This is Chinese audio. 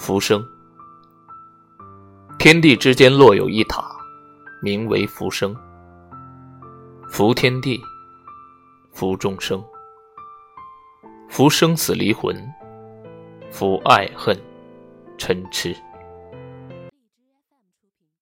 浮生。天地之间落有一塔，名为浮生。浮天地，浮众生，浮生死离魂，浮爱恨嗔痴。